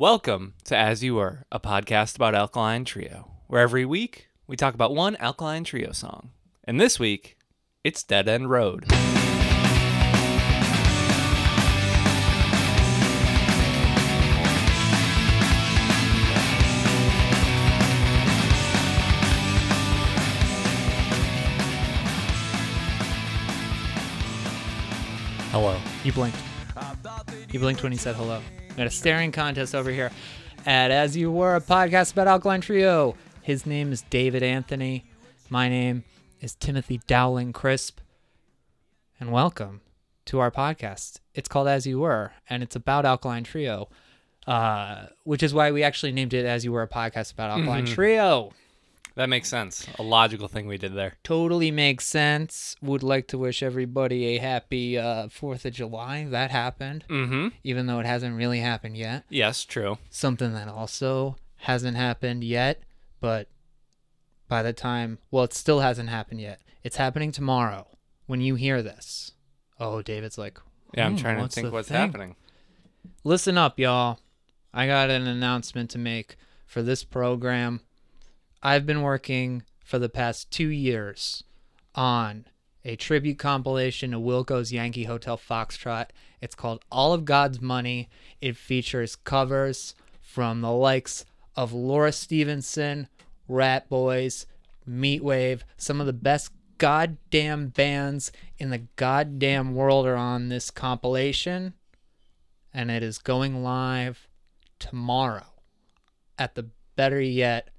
Welcome to As You Were, a podcast about Alkaline Trio, where every week we talk about one Alkaline Trio song. And this week, it's Dead End Road. Hello. You blinked. You blinked when he said hello. Got a staring contest over here at As You Were, a podcast about Alkaline Trio. His name is David Anthony. My name is Timothy Dowling Crisp. And welcome to our podcast. It's called As You Were, and it's about Alkaline Trio, uh, which is why we actually named it As You Were, a podcast about Alkaline Trio. That makes sense. A logical thing we did there. Totally makes sense. Would like to wish everybody a happy uh, 4th of July. That happened, Mm-hmm. even though it hasn't really happened yet. Yes, true. Something that also hasn't happened yet, but by the time, well, it still hasn't happened yet. It's happening tomorrow when you hear this. Oh, David's like, Yeah, I'm "Hmm, trying to think what's thing?" happening. Listen up, y'all. I got an announcement to make for this program. I've been working for the past two years on a tribute compilation of Wilco's Yankee Hotel Foxtrot. It's called All of God's Money. It features covers from the likes of Laura Stevenson, Ratboys, Meatwave. Some of the best goddamn bands in the goddamn world are on this compilation and it is going live tomorrow at the Better Yet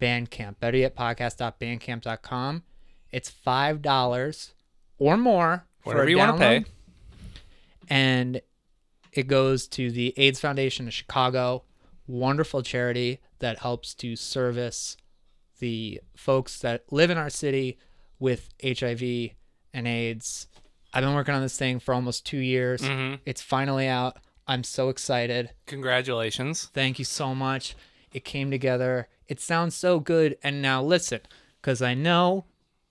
Bandcamp, betteryetpodcast.bandcamp.com. It's five dollars or more for Whatever a you wanna pay. download, and it goes to the AIDS Foundation of Chicago, wonderful charity that helps to service the folks that live in our city with HIV and AIDS. I've been working on this thing for almost two years. Mm-hmm. It's finally out. I'm so excited. Congratulations. Thank you so much. It came together. It sounds so good. And now listen, because I know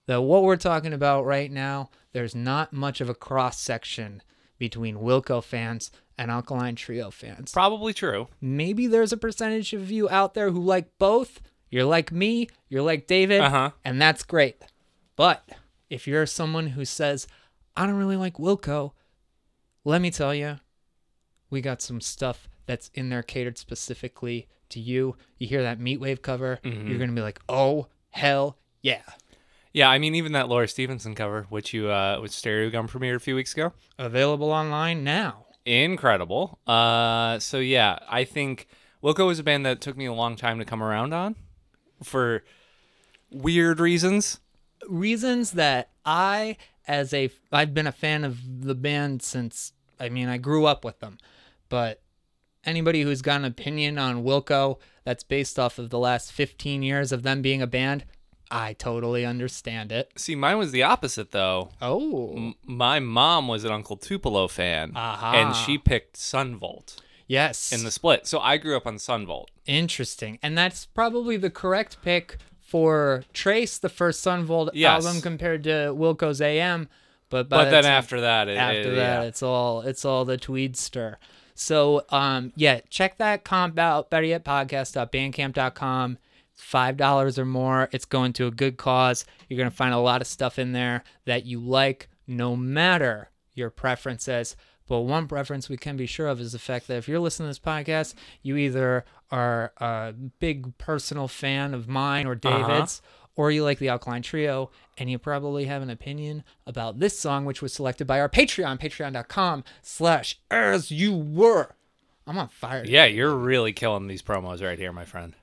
that what we're talking about right now, there's not much of a cross section between Wilco fans and Alkaline Trio fans. Probably true. Maybe there's a percentage of you out there who like both. You're like me, you're like David, Uh-huh. and that's great. But if you're someone who says, I don't really like Wilco, let me tell you, we got some stuff that's in there catered specifically to you. You hear that Meatwave cover, Mm-hmm. you're going to be like, oh, hell yeah. Yeah, I mean even that Laura Stevenson cover, which you uh which Stereogum premiered a few weeks ago. Available online now. incredible. Uh, so yeah, I think Wilco was a band that took me a long time to come around on, for weird reasons. reasons that I, as a, I've been a fan of the band since, I mean, I grew up with them. But anybody who's got an opinion on Wilco that's based off of the last 15 years of them being a band, I totally understand it. See, mine was the opposite though. Oh, M- my mom was an Uncle Tupelo fan, Aha. and she picked Son Volt yes. in the split. So I grew up on Son Volt. Interesting. And that's probably the correct pick for Trace, the first Son Volt Yes. album compared to Wilco's AM. But, But the then after that, it, after it- that yeah. it's all it's all the tweedster so um yeah check that comp out better yet podcast.bandcamp.com five dollars or more it's going to a good cause. You're going to find a lot of stuff in there that you like no matter your preferences. But one preference we can be sure of is the fact that if you're listening to this podcast you either are a big personal fan of mine or Uh-huh. Or you like the Alkaline Trio, and you probably have an opinion about this song, which was selected by our Patreon, patreon.com slash as you were. I'm on fire. yeah, you're really killing these promos right here, my friend.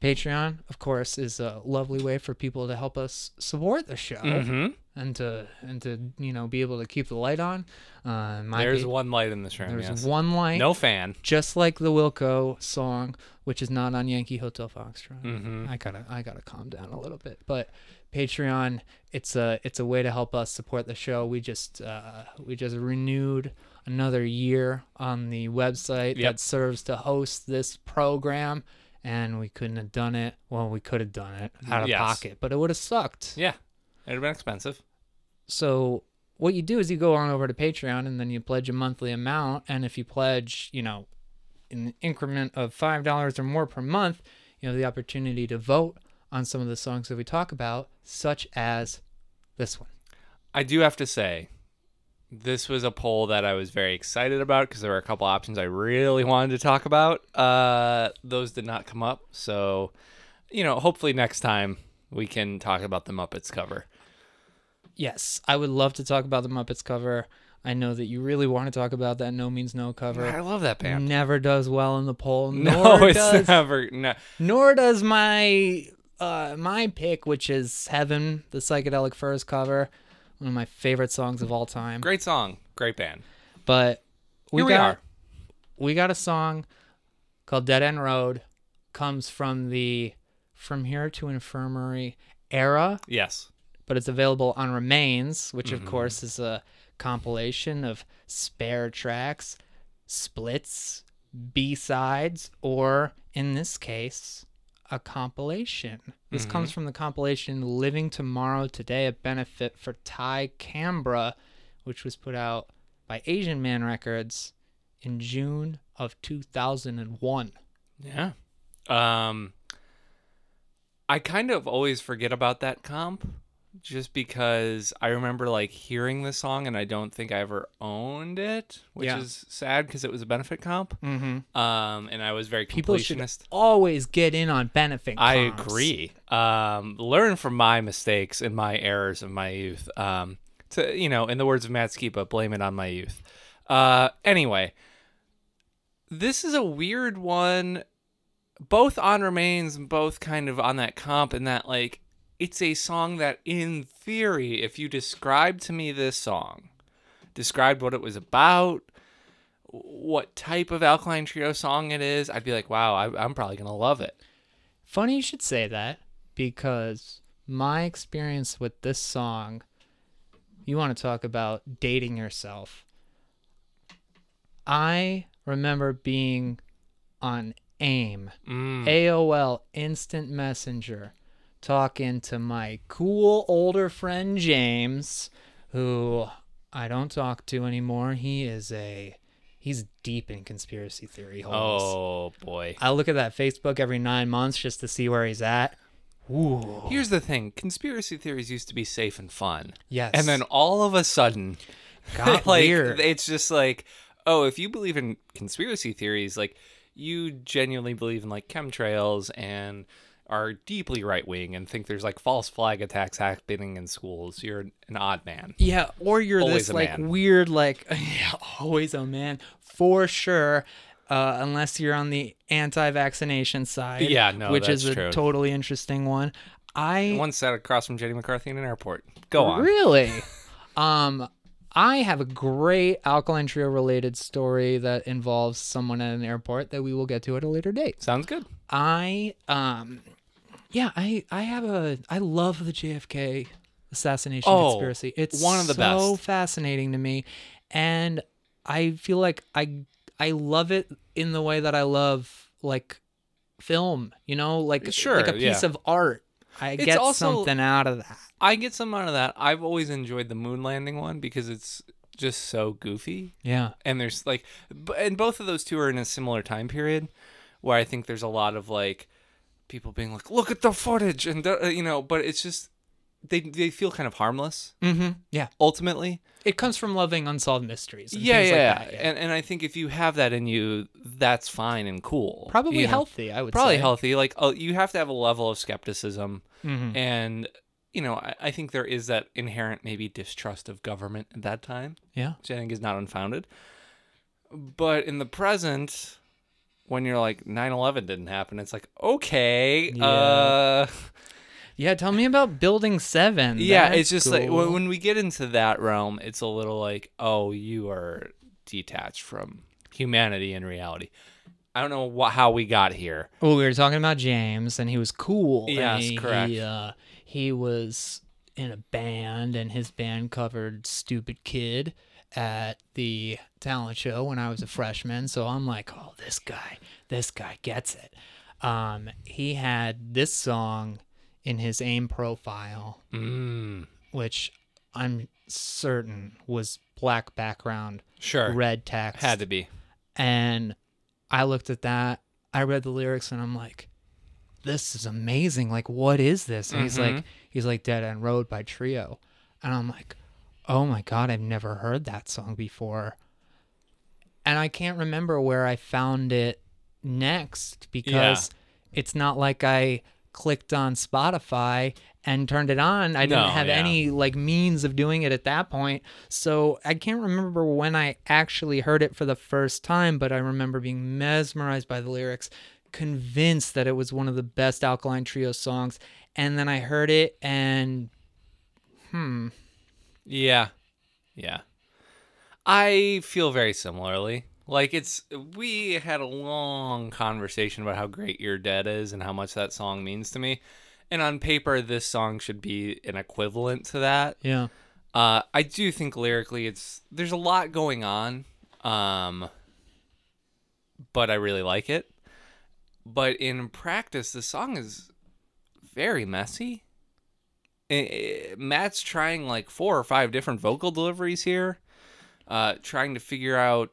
Patreon, of course, is a lovely way for people to help us support the show Mm-hmm. and to and to you know be able to keep the light on. Uh, my There's one light in this room. there's yes. one light, No fan. just like the Wilco song, which is not on Yankee Hotel Foxtrot. Mhm. I gotta I gotta calm down a little bit. But Patreon, it's a it's a way to help us support the show. We just uh, we just renewed another year on the website Yep. that serves to host this program. And we couldn't have done it. Well, we could have done it out of Yes. pocket, but it would have sucked. Yeah, it'd have been expensive. So what you do is you go on over to Patreon and then you pledge a monthly amount. And if you pledge, you know, in the increment of five dollars or more per month, you have the opportunity to vote on some of the songs that we talk about, such as this one. I do have to say, this was a poll that I was very excited about because there were a couple options I really wanted to talk about. Uh, those did not come up, so you know, hopefully next time we can talk about the Muppets cover. Yes, I would love to talk about the Muppets cover. I know that you really want to talk about that NoMeansNo cover. I love that band. Never does well in the poll. No, nor it's does, never. No. nor does my uh, my pick, which is Heaven, the psychedelic furs cover, one of my favorite songs of all time. Great song, great band. But we Here we got are. we got a song called Dead End Road. Comes from the From Here to Infirmary era, Yes. but it's available on Remains, which Mm-hmm. of course is a compilation of spare tracks, splits, B sides, or in this case, a compilation. This Mm-hmm. comes from the compilation Living Tomorrow Today, a benefit for Ty Cambra, which was put out by Asian Man Records in June of 2001. Yeah. Um I kind of always forget about that comp just because I remember like hearing the song and I don't think I ever owned it, which Yeah. is sad because it was a benefit comp. Mm-hmm. Um and I was very People should always get in on benefit. Comps. I agree. Um, learn from my mistakes and my errors of my youth. Um, to you know, in the words of Matt Skiba, blame it on my youth. Uh, anyway, this is a weird one. Both on remains, and both kind of on that comp, and that like it's a song that, in theory, if you described to me this song, described what it was about, what type of Alkaline Trio song it is, I'd be like, wow, I, I'm probably gonna love it. Funny you should say that because my experience with this song, you want to talk about dating yourself. I remember being on AIM, Mm. AOL Instant Messenger, talking to my cool older friend James, who I don't talk to anymore. He is a he's deep in conspiracy theory holes. Oh boy. I look at that Facebook every nine months just to see where he's at. Ooh. Here's the thing: conspiracy theories used to be safe and fun, Yes. and then all of a sudden, got like weird. it's just like, oh, if you believe in conspiracy theories, like you genuinely believe in like chemtrails and are deeply right wing and think there's like false flag attacks happening in schools, you're an odd man. yeah, or you're Always this like man. weird, like yeah, always a man for sure. Uh, unless you're on the anti-vaccination side, Yeah, no, which is a true. totally interesting one. I One sat across from Jenny McCarthy in an airport. Go on. Really? um, I have a great Alkaline Trio related story that involves someone at an airport that we will get to at a later date. Sounds good. I um yeah, I I have a I love the JFK assassination Oh, conspiracy. It's one of the best so best. fascinating to me and I feel like I I love it in the way that I love like film, you know, like Sure, like a piece yeah. of art. I It's get also- something out of that. I get some out of that. I've always enjoyed the moon landing one because it's just so goofy. Yeah. and there's like and both of those two are in a similar time period where i think there's a lot of like people being like look at the footage and uh, you know but it's just they they feel kind of harmless Mhm. Yeah. ultimately It comes from loving unsolved mysteries. And yeah yeah, like that, And, and i think if you have that in you that's fine and cool Probably you know? healthy, I would probably say. healthy like uh, you have to have a level of skepticism Mhm. and you know I, I think there is that inherent maybe distrust of government at that time Yeah. which I think is not unfounded. But in the present, when you're like 9/11 didn't happen, it's like okay, Yeah. uh, Yeah, tell me about Building 7. yeah, That's it's just like cool. when, when we get into that realm, it's a little like oh, you are detached from humanity and reality. I don't know wha how we got here. Well, we were talking about James, and he was cool. Yes, he, correct. He, uh, he was in a band, and his band covered "Stupid Kid" at the talent show when I was a freshman. So I'm like, oh, this guy, this guy gets it. Um, he had this song in his AIM profile, Mm, which I'm certain was black background, sure, red text, had to be. and I looked at that, I read the lyrics, and I'm like, this is amazing. Like, what is this? And he's like, he's like Dead End Road by Trio. And I'm like, oh my God, I've never heard that song before. And I can't remember where I found it next because it's not like I clicked on Spotify and turned it on. I didn't No, have yeah. any like means of doing it at that point. So I can't remember when I actually heard it for the first time, but I remember being mesmerized by the lyrics, convinced that it was one of the best Alkaline Trio songs. And then I heard it and hmm, Yeah. Yeah. I feel very similarly. Like it's we had a long conversation about how great You're Dead is and how much that song means to me. And on paper this song should be an equivalent to that. yeah. Uh I do think lyrically it's there's a lot going on. Um but I really like it. But in practice the song is very messy. Matt's trying like four or five different vocal deliveries here, uh, trying to figure out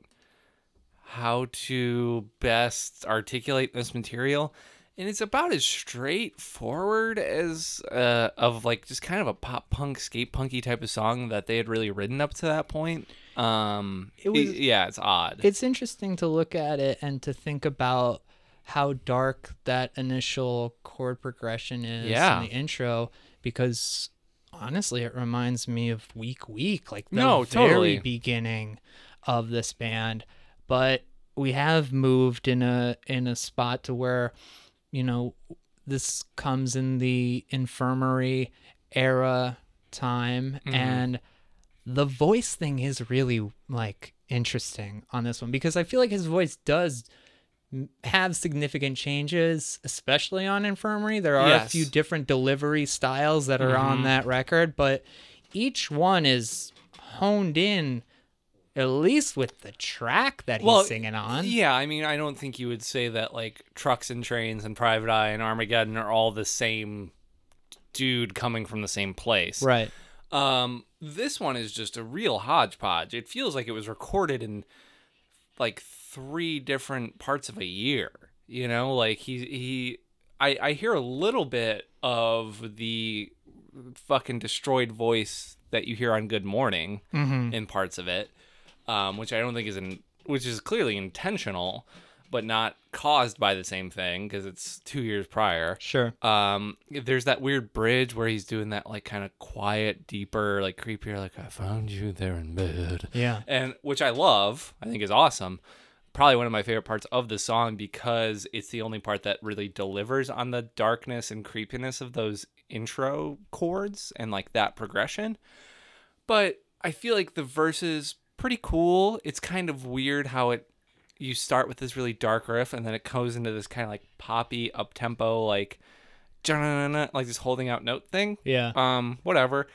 how to best articulate this material, and it's about as straightforward as uh, of like just kind of a pop punk, skate punky type of song that they had really written up to that point. Um, It was- yeah, it's odd. It's interesting to look at it and to think about how dark that initial chord progression is Yeah. in the intro because honestly it reminds me of Week Week, like the No, very totally. beginning of this band. But we have moved in a in a spot to where, you know, this comes in the infirmary era time Mhm. and the voice thing is really like interesting on this one because I feel like his voice does have significant changes, especially on Infirmary. There are a few different delivery styles that are on Mhm. that record, but each one is honed in at least with the track that he's Well, singing on. Yeah, I mean, I don't think you would say that like Trucks and Trains and Private Eye and Armageddon are all the same dude coming from the same place. Right. Um, this one is just a real hodgepodge. It feels like it was recorded in like three different parts of a year. You know, like he he. I I hear a little bit of the fucking destroyed voice that you hear on Good Morning Mm-hmm. in parts of it, um, which I don't think is in, which is clearly intentional, but not caused by the same thing because it's two years prior. Sure. Um, there's that weird bridge where he's doing that like kind of quiet, deeper, like creepier, like I found you there in bed, Yeah. and which I love. I think is awesome. Probably one of my favorite parts of the song because it's the only part that really delivers on the darkness and creepiness of those intro chords and like that progression. But I feel like the verse is pretty cool. It's kind of weird how it you start with this really dark riff and then it goes into this kind of like poppy up tempo like like this holding out note thing. Yeah. Um whatever.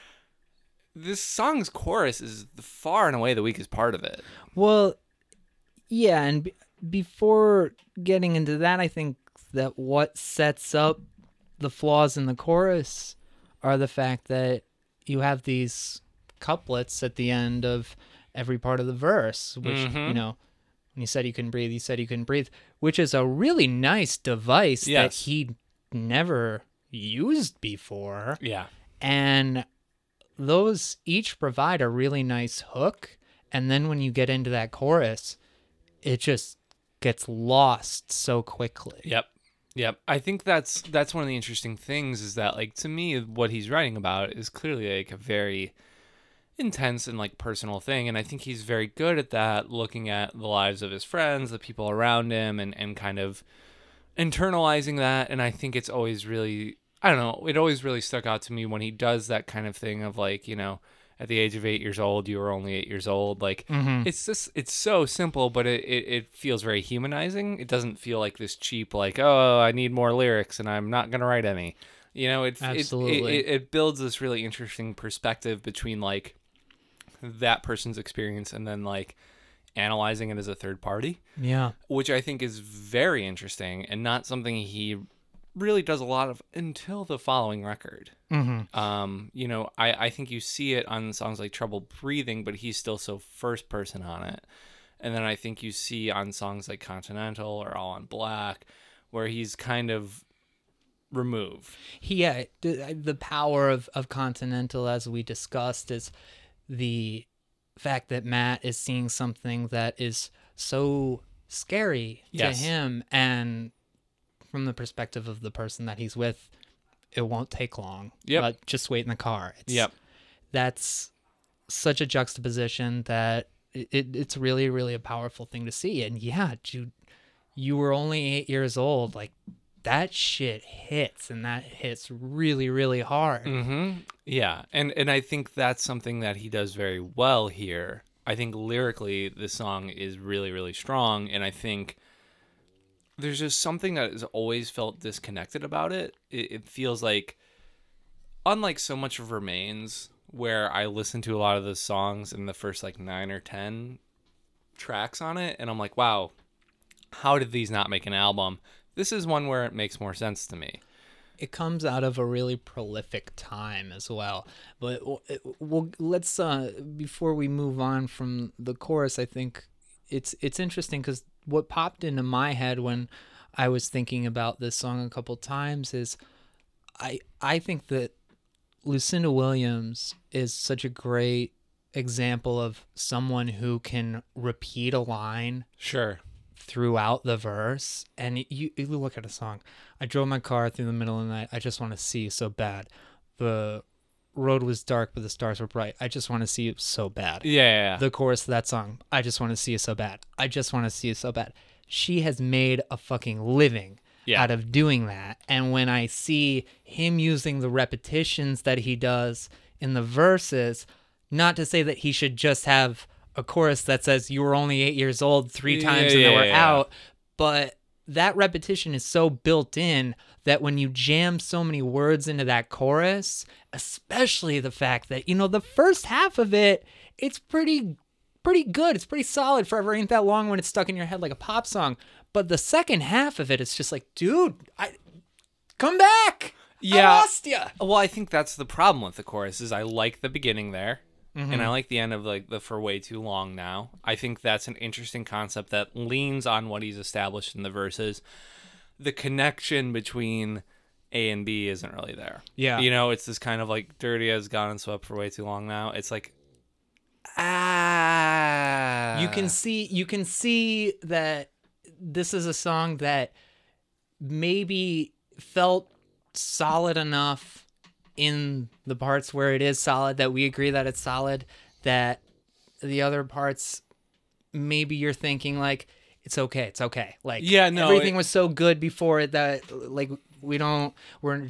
This song's chorus is the far and away the weakest part of it. Well, yeah, and b- before getting into that, I think that what sets up the flaws in the chorus are the fact that you have these couplets at the end of every part of the verse, which, you Mhm. know, when you said you couldn't breathe, you said you couldn't breathe, which is a really nice device Yes. that he never used before Yeah. and those each provide a really nice hook and then when you get into that chorus it just gets lost so quickly Yep. Yep. I think that's that's one of the interesting things is that like to me what he's writing about is clearly like a very intense and like personal thing and I think he's very good at that looking at the lives of his friends, the people around him and and kind of internalizing that and I think it's always really I don't know, it always really stuck out to me when he does that kind of thing of like, you know, at the age of 8 years old, you were only 8 years old like mm-hmm. it's just it's so simple but it, it, it feels very humanizing it doesn't feel like this cheap like oh i need more lyrics and i'm not gonna write any you know it, it- Absolutely. it, it, it builds this really interesting perspective between like that person's experience and then like analyzing it as a third party yeah which i think is very interesting and not something he really does a lot of until the following record mm-hmm. um, you know, I, I think you see it on songs like Trouble Breathing, but he's still so first person on it. And then I think you see on songs like Continental or All on Black where he's kind of removed. yeah the, power of, of continental as we discussed is the fact that matt is seeing something that is so scary Yes. to him and from the perspective of the person that he's with it won't take long Yep. but just wait in the car it's, Yep. that's such a juxtaposition that it, it, it's really really a powerful thing to see and yeah you you were only eight years old like that shit hits and that hits really really hard Mm-hmm. Yeah, and and I think that's something that he does very well here. I think lyrically, the song is really really strong, and I think there's just something that has always felt disconnected about it. It, it feels like, unlike so much of Remains, where I listen to a lot of the songs in the first like nine or ten tracks on it, and I'm like, wow, how did these not make an album? This is one where it makes more sense to me. it comes out of a really prolific time as well. But w- it- we'll let's uh, before we move on from the chorus, I think it's it's interesting because what popped into my head when I was thinking about this song a couple times is I I think that Lucinda Williams is such a great example of someone who can repeat a line Sure. throughout the verse. And you, you look at a song i drove my car through the middle of the night. I just want to see so bad. The road was dark but the stars were bright i just want to see you so bad Yeah. yeah, yeah. the chorus of that song i just want to see you so bad i just want to see you so bad she has made a fucking living Yeah. out of doing that and when i see him using the repetitions that he does in the verses not to say that he should just have a chorus that says you were only eight years old three Yeah, times and yeah, they were out but that repetition is so built in that when you jam so many words into that chorus, especially the fact that, you know, the first half of it, it's pretty pretty good. It's pretty solid forever ain't that long when it's stuck in your head like a pop song. But the second half of it, it's just like, dude, I come back. Yeah. I lost ya. Well, I think that's the problem with the chorus is I like the beginning there, Mm-hmm. and I like the end of like the for way too long now. I think that's an interesting concept that leans on what he's established in the verses. The connection between A and B isn't really there. Yeah. you know, it's this kind of like dirty has gone and swept for way too long now. It's like ah, you can see you can see that this is a song that maybe felt solid enough in the parts where it is solid that we agree that it's solid that the other parts maybe you're thinking like it's okay it's okay like Yeah, no, everything it- was so good before it that like we don't we're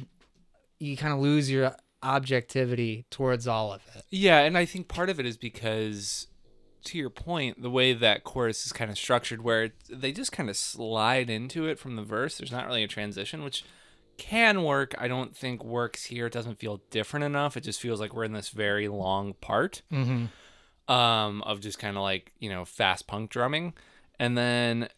you kind of lose your objectivity towards all of it Yeah, and I think part of it is because, to your point, the way that chorus is kind of structured, where it, they just kind of slide into it from the verse. There's not really a transition, which can work. I don't think works here. It doesn't feel different enough. It just feels like we're in this very long part mm-hmm. um, of just kind of like you know fast punk drumming, and then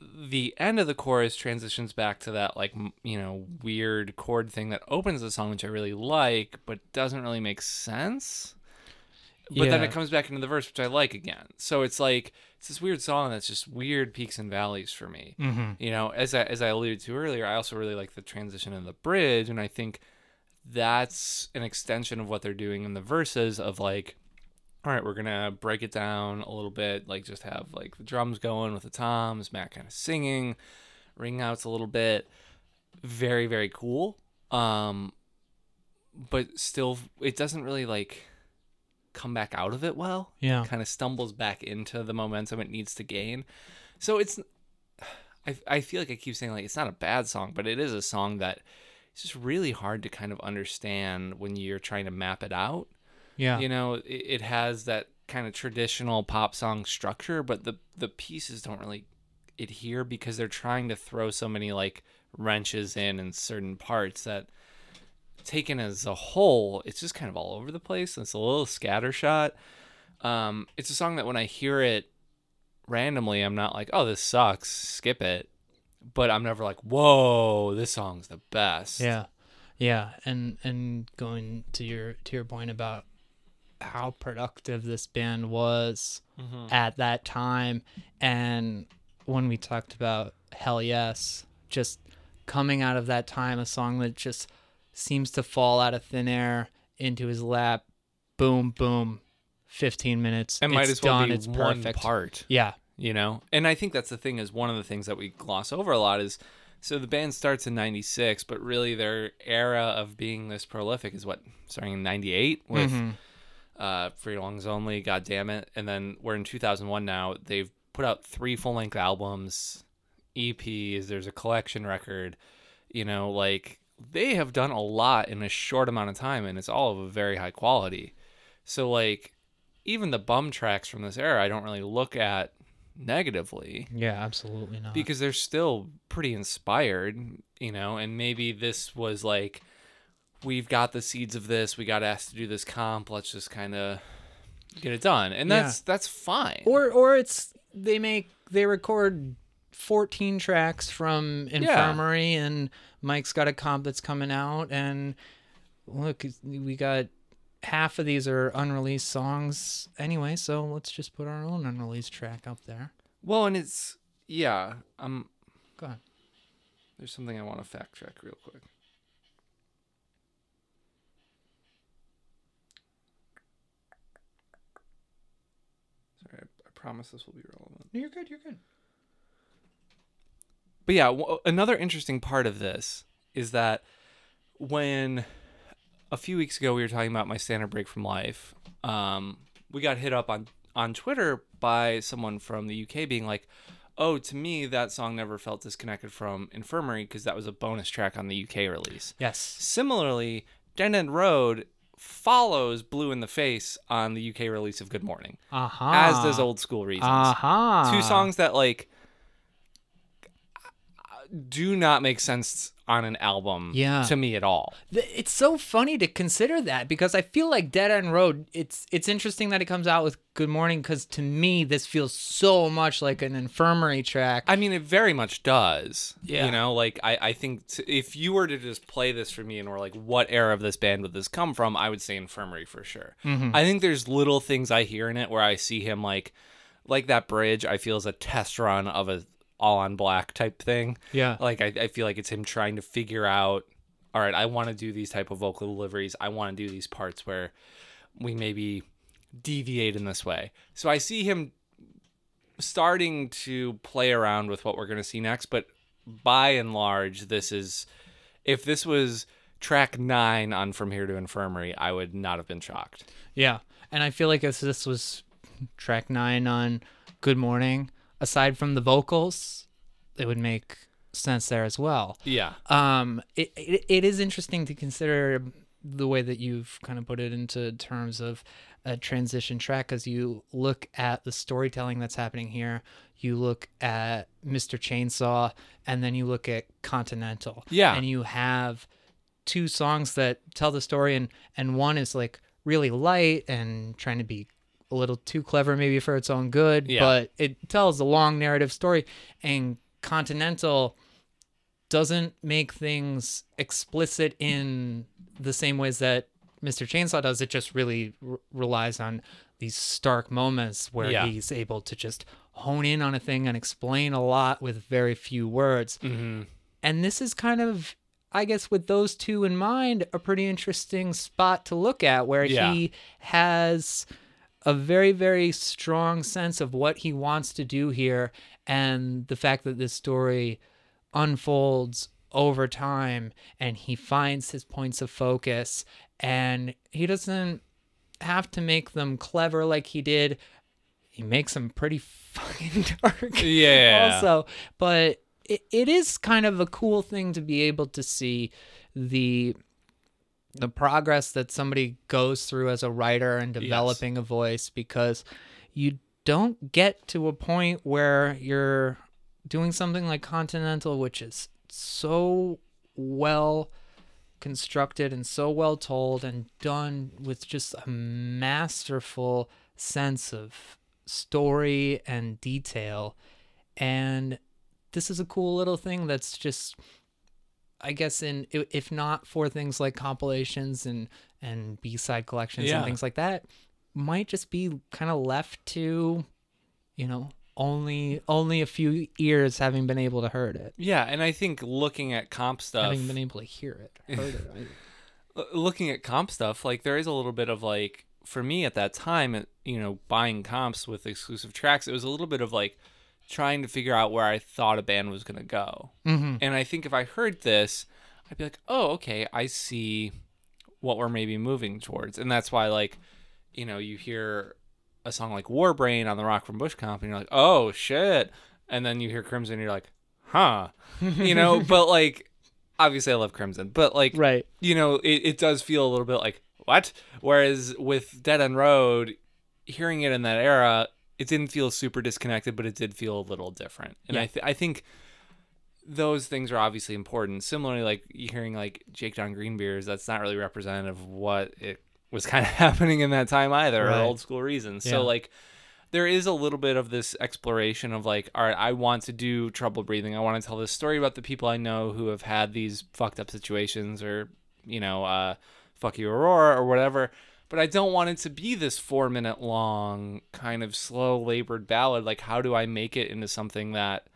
the end of the chorus transitions back to that like you know weird chord thing that opens the song, which I really like, but doesn't really make sense. But then it comes back into the verse, which I like again. So it's like it's this weird song that's just weird peaks and valleys for me. Mm-hmm. You know, as I, as I alluded to earlier, I also really like the transition in the bridge, and I think that's an extension of what they're doing in the verses of like, all right, we're gonna break it down a little bit, like just have like the drums going with the toms, Matt kind of singing, ring outs a little bit, very very cool. Um, but still, it doesn't really like come back out of it well yeah kind of stumbles back into the momentum it needs to gain. So it's I I feel like I keep saying like it's not a bad song, but it is a song that it's just really hard to kind of understand when you're trying to map it out. Yeah You know, it, it has that kind of traditional pop song structure, but the the pieces don't really adhere because they're trying to throw so many like wrenches in in certain parts that taken as a whole, it's just kind of all over the place. It's a little scattershot. Um, it's a song that when I hear it randomly, I'm not like, oh, this sucks, skip it. But I'm never like, whoa, this song's the best. Yeah, yeah, and and going to your to your point about how productive this band was Mm-hmm. at that time and when we talked about hell yes just coming out of that time a song that just seems to fall out of thin air into his lap boom boom 15 minutes It might it's as well done be it's one perfect part. yeah you know and i think that's the thing is one of the things that we gloss over a lot is so the band starts in 96 but really their era of being this prolific is what starting in 98 with Mhm. Uh free lungs only god damn it and then we're in 2001 now. They've put out three full-length albums eps there's a collection record. You know like they have done a lot in a short amount of time and it's all of a very high quality. So like even the bum tracks from this era i don't really look at negatively. Yeah absolutely not. Because they're still pretty inspired, you know, and maybe this was like we've got the seeds of this, we got asked to do this comp, let's just kind of get it done. And Yeah. that's that's fine. or or it's they make they record 14 tracks from infirmary and mike's got a comp that's coming out and look we got half of these are unreleased songs anyway so let's just put our own unreleased track up there well, and it's yeah, um go ahead there's something I want to fact check real quick. Sorry, I, I promise this will be relevant. No, you're good you're good But yeah, w- another interesting part of this is that when a few weeks ago we were talking about my standard break from life, um, we got hit up on on Twitter by someone from the UK being like, "Oh, to me that song never felt disconnected from Infirmary because that was a bonus track on the UK release." yes Similarly, Dead End Road follows Blue in the Face on the UK release of Good Morning, uh-huh. as does Old School Reasons. Uh-huh. Two songs that like do not make sense on an album Yeah. to me at all. It's so funny to consider that because I feel like Dead End Road. It's it's interesting that it comes out with Good Morning because to me this feels so much like an infirmary track. I mean, it very much does. Yeah. You know, like I, I think t- if you were to just play this for me and were like, what era of this band would this come from? I would say Infirmary for sure. Mm-hmm. I think there's little things I hear in it where I see him like, like that bridge. I feel is a test run of a all on black type thing. Yeah. Like I, I feel like it's him trying to figure out. All right, I want to do these type of vocal deliveries. I want to do these parts where we maybe deviate in this way. So I see him starting to play around with what we're going to see next, but by and large, this is if this was track 9 on From Here to Infirmary, I would not have been shocked. Yeah, and I feel like if this was track nine on Good Morning, aside from the vocals, it would make sense there as well. Yeah. Um, it, it it is interesting to consider the way that you've kind of put it into terms of a transition track because you look at the storytelling that's happening here, you look at Mr. Chainsaw, and then you look at Continental. Yeah. and you have two songs that tell the story, and and one is like really light and trying to be a little too clever maybe for its own good, Yeah. but it tells a long narrative story, and Continental doesn't make things explicit in the same ways that Mr. Chainsaw does. It just really r- relies on these stark moments where Yeah. he's able to just hone in on a thing and explain a lot with very few words. Mm-hmm. And this is kind of, I guess, with those two in mind, a pretty interesting spot to look at where Yeah. he has a very, very strong sense of what he wants to do here. And the fact that this story unfolds over time and he finds his points of focus and he doesn't have to make them clever like he did. He makes them pretty fucking dark Yeah. also but it, it is kind of a cool thing to be able to see the the progress that somebody goes through as a writer and developing a voice because you don't get to a point where you're doing something like Continental which is so well constructed and so well told and done with just a masterful sense of story and detail. And this is a cool little thing that's just i guess in if not for things like compilations and and b-side collections Yeah. and things like that might just be kind of left to, you know, only only a few ears having been able to heard it, Yeah, and I think looking at comp stuff, having been able to hear it, heard it. I- looking at comp stuff, like there is a little bit of like for me at that time, you know, buying comps with exclusive tracks, it was a little bit of like trying to figure out where I thought a band was gonna go. Mhm. And I think if I heard this, I'd be like, oh, okay, I see what we're maybe moving towards, and that's why like, you know, you hear a song like Warbrain on the Rock from Bush comp, and you're like, oh shit, and then you hear Crimson, and you're like, huh, you know, but like. Obviously, I love Crimson, but like, Right. you know, it, it does feel a little bit like what? Whereas with Dead End Road, hearing it in that era, it didn't feel super disconnected, but it did feel a little different. And I th- I think those things are obviously important. Similarly, like hearing like Jaked on Green Beers, that's not really representative of what it was kind of happening in that time either, Right. or old school reasons. Yeah. So like there is a little bit of this exploration of like, all right, I want to do trouble breathing. I want to tell this story about the people I know who have had these fucked up situations or, you know, uh, fuck you Aurora or whatever. But I don't want it to be this four minute long kind of slow labored ballad. Like, how do I make it into something that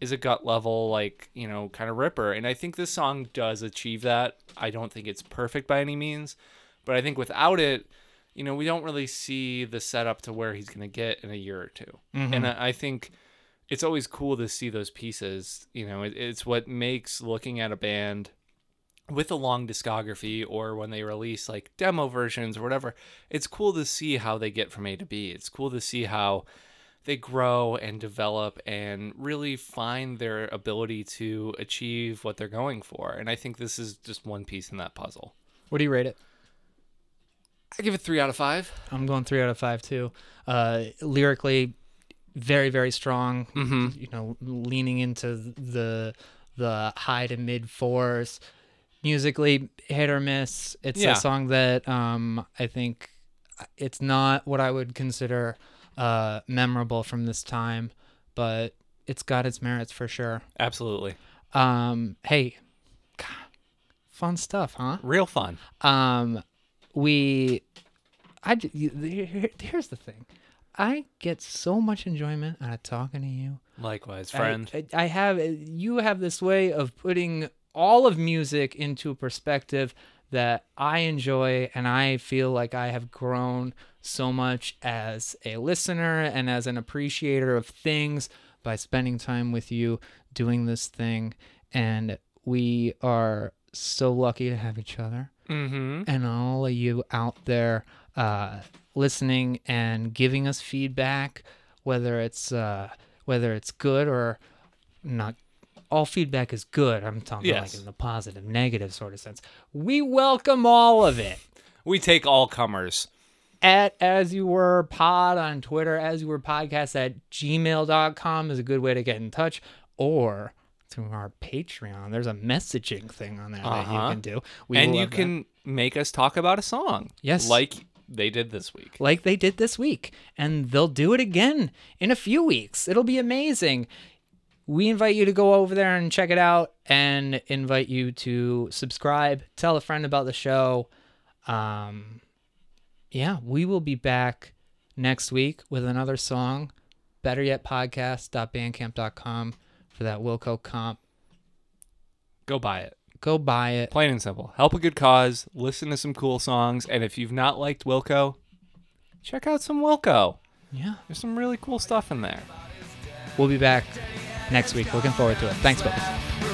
is a gut level, like, you know, kind of ripper? And I think this song does achieve that. I don't think it's perfect by any means, but I think without it, you know, we don't really see the setup to where he's going to get in a year or 2 mm-hmm. And I, I think it's always cool to see those pieces. You know, it's what makes looking at a band with a long discography or when they release like demo versions or whatever, it's cool to see how they get from A to B. It's cool to see how they grow and develop and really find their ability to achieve what they're going for. And I think this is just one piece in that puzzle. What do you rate it? I give it three out of five. I'm going three out of five too. Uh, lyrically, very very strong. Mm-hmm. You know, leaning into the the high to mid fours. Musically, hit or miss. It's Yeah. a song that um, I think it's not what I would consider uh, memorable from this time, but it's got its merits for sure. Absolutely. Um, hey, God, fun stuff, huh? Real fun. um we I here's the thing i get so much enjoyment out of talking to you Likewise, I- friend. I, I have you have this way of putting all of music into a perspective that i enjoy and i feel like i have grown so much as a listener and as an appreciator of things by spending time with you doing this thing and we are so lucky to have each other mm-hmm. and all of you out there uh, listening and giving us feedback, whether it's uh, whether it's good or not. All feedback is good. I'm talking Yes. like in the positive, negative sort of sense. We welcome all of it. We take all comers. At as you were pod on Twitter, as you were podcast at gmail.com is a good way to get in touch. Or through our Patreon. There's a messaging thing on there that you Uh-huh. can do. We and you love that. can make us talk about a song. Yes. Like they did this week. like they did this week. And they'll do it again in a few weeks. It'll be amazing. We invite you to go over there and check it out and invite you to subscribe, tell a friend about the show. Um, yeah, we will be back next week with another song. Better yet, podcast.bandcamp.com for that Wilco comp. Go buy it. Go buy it. Plain and simple. Help a good cause. Listen to some cool songs. And if you've not liked Wilco, check out some Wilco. Yeah, There's some really cool stuff in there. we'll be back next week. Looking forward to it. Thanks, folks.